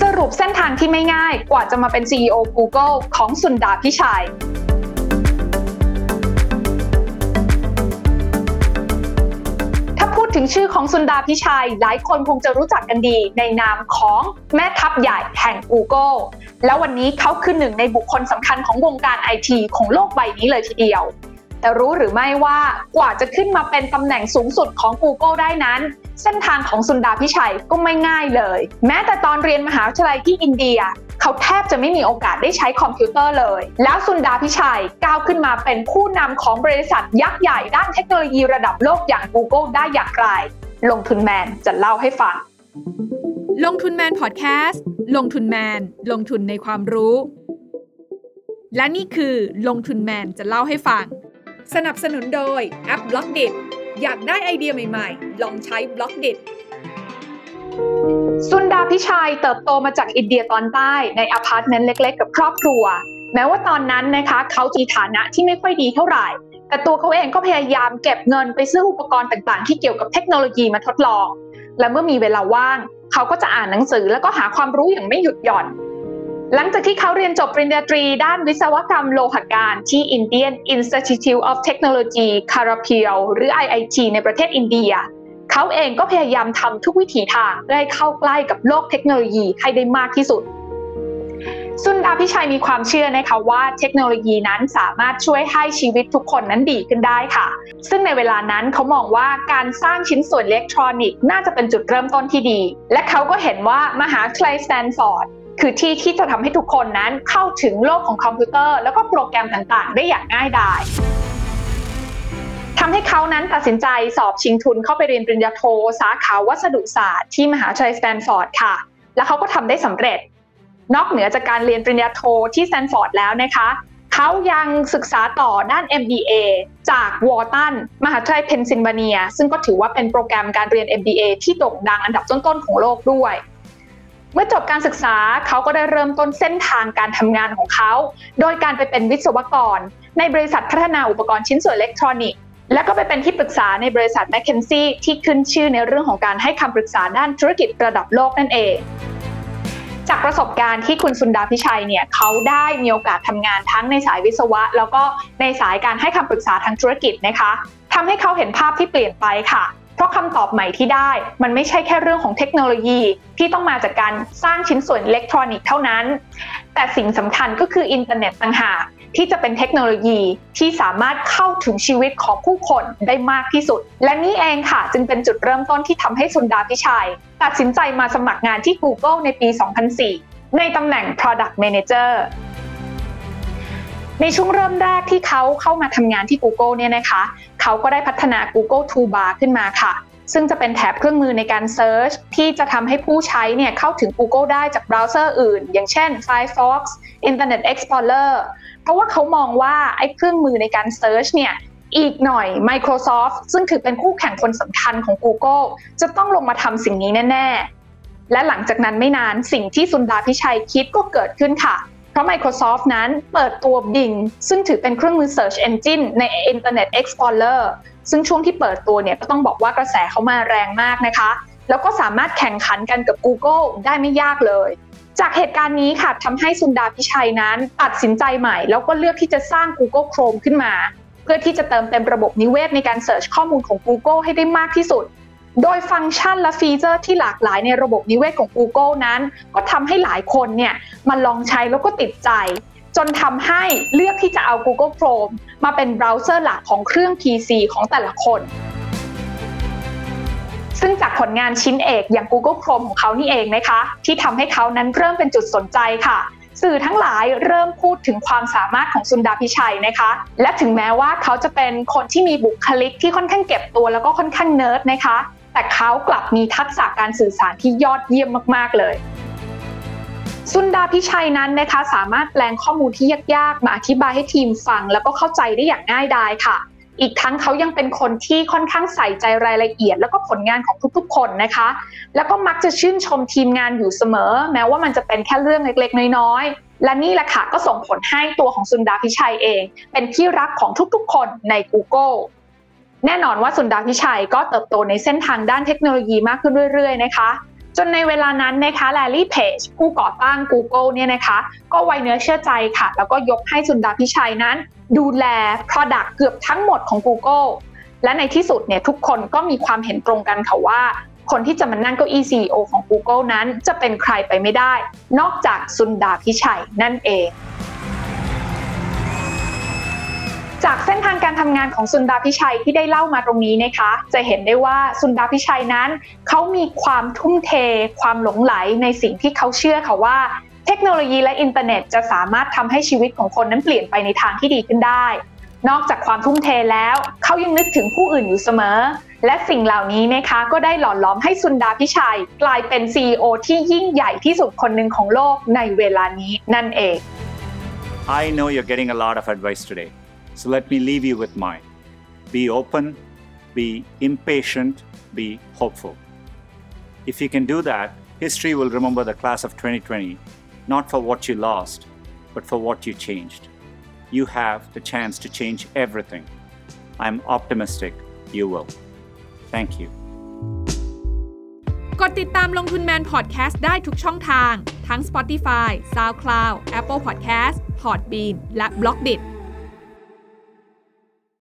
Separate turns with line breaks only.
สรุปเส้นทางที่ไม่ง่ายกว่าจะมาเป็น CEO Google ของสุนดาพิชัย ถ้าพูดถึงชื่อของสุนดาพิชัย หลายคนคงจะรู้จักกันดีในนามของแม่ทัพใหญ่แห่ง Google แล้ววันนี้เขาคือหนึ่งในบุคคลสำคัญของวงการไอทีของโลกใบนี้เลยทีเดียว แต่รู้หรือไม่ว่ากว่าจะขึ้นมาเป็นตำแหน่งสูงสุดของ Google ได้นั้น เส้นทางของสุนดาพิชัยก็ไม่ง่ายเลย แม้แต่ตอนเรียนมหาวิทยาลัยที่อินเดีย เขาแทบจะไม่มีโอกาสได้ใช้คอมพิวเตอร์เลย แล้วสุนดาพิชัยก้าวขึ้นมาเป็นผู้นำของบริษัทยักษ์ใหญ่ด้านเทคโนโลยีระดับโลกอย่าง Google ได้อย่างไร ลงทุนแมนจะเล่าให้ฟัง
ลงทุนแมนพอดแคสต์ลงทุนแมน ลงทุนในความรู้ และนี่คือลงทุนแมนจะเล่าให้ฟัง สนับสนุนโดยแอป Blockdit อยากได้ไอเดียใหม่ๆ ลองใช้ Blockdit
ซุนดาร์ พิชัยเติบโตมาจากอินเดียตอนใต้ในอพาร์ตเมนต์เล็ก ๆ กับครอบครัว แม้ว่าตอนนั้นนะคะเขามีฐานะที่ไม่ค่อยดีเท่าไหร่ แต่ตัวเขาเองก็พยายามเก็บเงินไปซื้ออุปกรณ์ต่างๆ ที่เกี่ยวกับเทคโนโลยีมาทดลอง และเมื่อมีเวลาว่าง เขาก็จะอ่านหนังสือแล้วก็หาความรู้อย่างไม่หยุดหย่อน หลังจากที่เขาเรียนจบปริญญาตรีด้านวิศวกรรมโลหะการที่ Indian Institute of Technology k a r a p i l หรือ IIT ในประเทศอินเดีย เขาเองก็พยายามทำทุกวิถีทางเพื่อให้เข้าใกล้กับโลกเทคโนโลยีให้ได้มากที่สุด ซุนดาร์ พิชัยมีความเชื่อนะคะว่าเทคโนโลยีนั้นสามารถช่วยให้ชีวิตทุกคนนั้นดีขึ้นได้ค่ะ ซึ่งในเวลานั้นเขามองว่าการสร้างชิ้นส่วนอิเล็กทรอนิกส์น่าจะเป็นจุดเริ่มต้นที่ดี และเขาก็เห็นว่ามหาวิทยาลัยสแตนฟอร์ด คือที่ที่จะทำให้ทุกคนนั้นเข้าถึงโลกของคอมพิวเตอร์ แล้วก็โปรแกรมต่างๆ ได้อย่างง่ายดายทำให้เขานั้นตัดสินใจสอบชิงทุนเข้าไปเรียนปริญญาโท สาขาวัสดุศาสตร์ที่มหาวิทยาลัยสแตนฟอร์ดค่ะ และเขาก็ทำได้สำเร็จ นอกเหนือจากการเรียนปริญญาโทที่สแตนฟอร์ดแล้วนะคะเขายังศึกษาต่อด้าน MBA จากวอร์ตันมหาวิทยาลัยเพนซิลเวเนีย ซึ่งก็ถือว่าเป็นโปรแกรมการเรียน MBA ที่โด่งดังอันดับต้นๆของโลกด้วย เมื่อจบการศึกษาเขาก็ได้เริ่มต้นเส้นทางการทำงานของเขา โดยการไปเป็นวิศวกร ในบริษัทพัฒนาอุปกรณ์ชิ้นส่วนอิเล็กทรอนิกส์และก็ไปเป็นที่ปรึกษาในบริษัท m c k เคนซี่ที่ขึ้นชื่อในเรื่องของการให้คำปรึกษาด้านธุรกิจระดับโลกนั่นเอง จากประสบการณ์ที่คุณสุนดาพิชัยเนี่ยเขาได้มีโอกาสทำงานทั้งในสายวิศวะ แล้วก็ในสายการให้คำปรึกษาทางธุรกิจนะคะทำให้เขาเห็นภาพที่เปลี่ยนไปค่ะ ราะคำตอบใหม่ที่ได้ มันไม่ใช่แค่เรื่องของเทคโนโลยีที่ต้องมาจากการสร้างชิ้นส่วนอิเล็กทรอนิกส์เท่านั้น แต่สิ่งสำคัญก็คืออินเทอร์เน็ตต่างหากที่จะเป็นเทคโนโลยีที่สามารถเข้าถึงชีวิตของผู้คนได้มากที่สุด และนี่เองค่ะ จึงเป็นจุดเริ่มต้นที่ทำให้สุนดาพิชัย ตัดสินใจมาสมัครงานที่ Google ในปี 2004 ในตำแหน่ง Product Manager ในช่วงเริ่มแรกที่เขาเข้ามาทำงานที่ Google เนี่ยนะคะ เขาก็ได้พัฒนา Google Toolbar ขึ้นมาค่ะ ซึ่งจะเป็นแถบเครื่องมือในการ Search ที่จะทำให้ผู้ใช้เนี่ยเข้าถึง Google ได้จากเบราว์เซอร์อื่น อย่างเช่น Firefox Internet Explorer เพราะว่าเขามองว่าไอ้เครื่องมือในการ Search เนี่ยอีกหน่อย Microsoft ซึ่งถือเป็นคู่แข่งคนสำคัญของ Google จะต้องลงมาทำสิ่งนี้แน่ ๆ และหลังจากนั้นไม่นานสิ่งที่สุนดาพิชัยคิดก็เกิดขึ้นค่ะ เพราะ Microsoft นั้นเปิดตัว Bing ซึ่งถือเป็นเครื่องมือ Search Engine ใน Internet Explorer ซึ่งช่วงที่เปิดตัวเนี่ยก็ต้องบอกว่ากระแสเขามาแรงมากนะคะ แล้วก็สามารถแข่งขันกันกับ Google ได้ไม่ยากเลย จากเหตุการณ์นี้ค่ะทำให้ซุนดาร์ พิชัยนั้นตัดสินใจใหม่ แล้วก็เลือกที่จะสร้าง Google Chrome ขึ้นมา เพื่อที่จะเติมเต็มระบบนิเวศในการ search ข้อมูลของ Google ให้ได้มากที่สุด โดยฟังก์ชันและฟีเจอร์ที่หลากหลายในระบบนิเวศของ Google นั้น ก็ทำให้หลายคนเนี่ยมาลองใช้แล้วก็ติดใจ จนทำให้เลือกที่จะเอา Google Chrome มาเป็นเบราว์เซอร์หลักของเครื่อง PC ของแต่ละคน ซึ่งจากผลงานชิ้นเอกอย่าง Google Chrome ของเขานี่เองนะคะ ที่ทำให้เขานั้นเริ่มเป็นจุดสนใจค่ะสื่อทั้งหลายเริ่มพูดถึงความสามารถของซุนดาร์ พิชัยนะคะ และถึงแม้ว่าเขาจะเป็นคนที่มีบุคลิกที่ค่อนข้างเก็บตัวแล้วก็ค่อนข้างเนิร์ดนะคะ แต่เขากลับมีทักษะการสื่อสารที่ยอดเยี่ยมมากๆเลยสุนดาพิชัยนั้นนะคะสามารถแปลงข้อมูลที่ยากๆ มาอธิบายให้ทีมฟัง แล้วก็เข้าใจได้อย่างง่ายดายค่ะ อีกทั้งเขายังเป็นคนที่ค่อนข้างใส่ใจรายละเอียด แล้วก็ผลงานของทุกๆคนนะคะ แล้วก็มักจะชื่นชมทีมงานอยู่เสมอ แม้ว่ามันจะเป็นแค่เรื่องเล็กๆ น้อยๆ และนี่แหละค่ะก็ส่งผลให้ตัวของสุนดาพิชัยเอง เป็นที่รักของทุกๆ คนใน Google แน่นอนว่าสุนดาพิชัยก็เติบโตในเส้นทางด้านเทคโนโลยีมากขึ้นเรื่อย ๆ นะคะ จนในเวลานั้นนะคะแลลี่เพจผู้ก่อตั้ง Google เนี่ยนะคะ ก็ไว้เนื้อเชื่อใจค่ะ แล้วก็ยกให้สุนดาพิชัยนั้น ดูแล Product เกือบทั้งหมดของ Google และในที่สุดเนี่ยทุกคนก็มีความเห็นตรงกันค่ะว่า คนที่จะมานั่งเก้าอี้ CEO ของ Google นั้นจะเป็นใครไปไม่ได้ นอกจากสุนดาพิชัยนั่นเอง จากเส้นทางการทำงานของสุนดาพิชัยที่ได้เล่ามาตรงนี้นะคะ จะเห็นได้ว่าสุนดาพิชัยนั้น เขามีความทุ่มเท ความหลงไหลในสิ่งที่เขาเชื่อค่ะว่า เทคโนโลยีและอินเทอร์เน็ต จะสามารถทำให้ชีวิตของคนนั้นเปลี่ยนไปในทางที่ดีขึ้นได้ นอกจากความทุ่มเทแล้ว เขายังนึกถึงผู้อื่นอยู่เสมอ และสิ่งเหล่านี้นะคะก็ได้หล่อล้อมให้สุนดาพิชัย กลายเป็น CEO ที่ยิ่งใหญ่ที่สุดคนหนึ่งของโลกในเวลานี้นั่นเอง
I know you're getting a lot of advice today, so let me leave you with mine. Be open, be impatient, be hopeful. If you can do that, history will remember the class of 2020 not for what you lost, but for what you changed. You have the chance to change everything. I'm optimistic you will. Thank you.
กดติดตามลงทุนแมนพอดแคสต์ได้ทุกช่องทาง ทั้ง Spotify, SoundCloud, Apple Podcast, Podbean และ b l o k d i t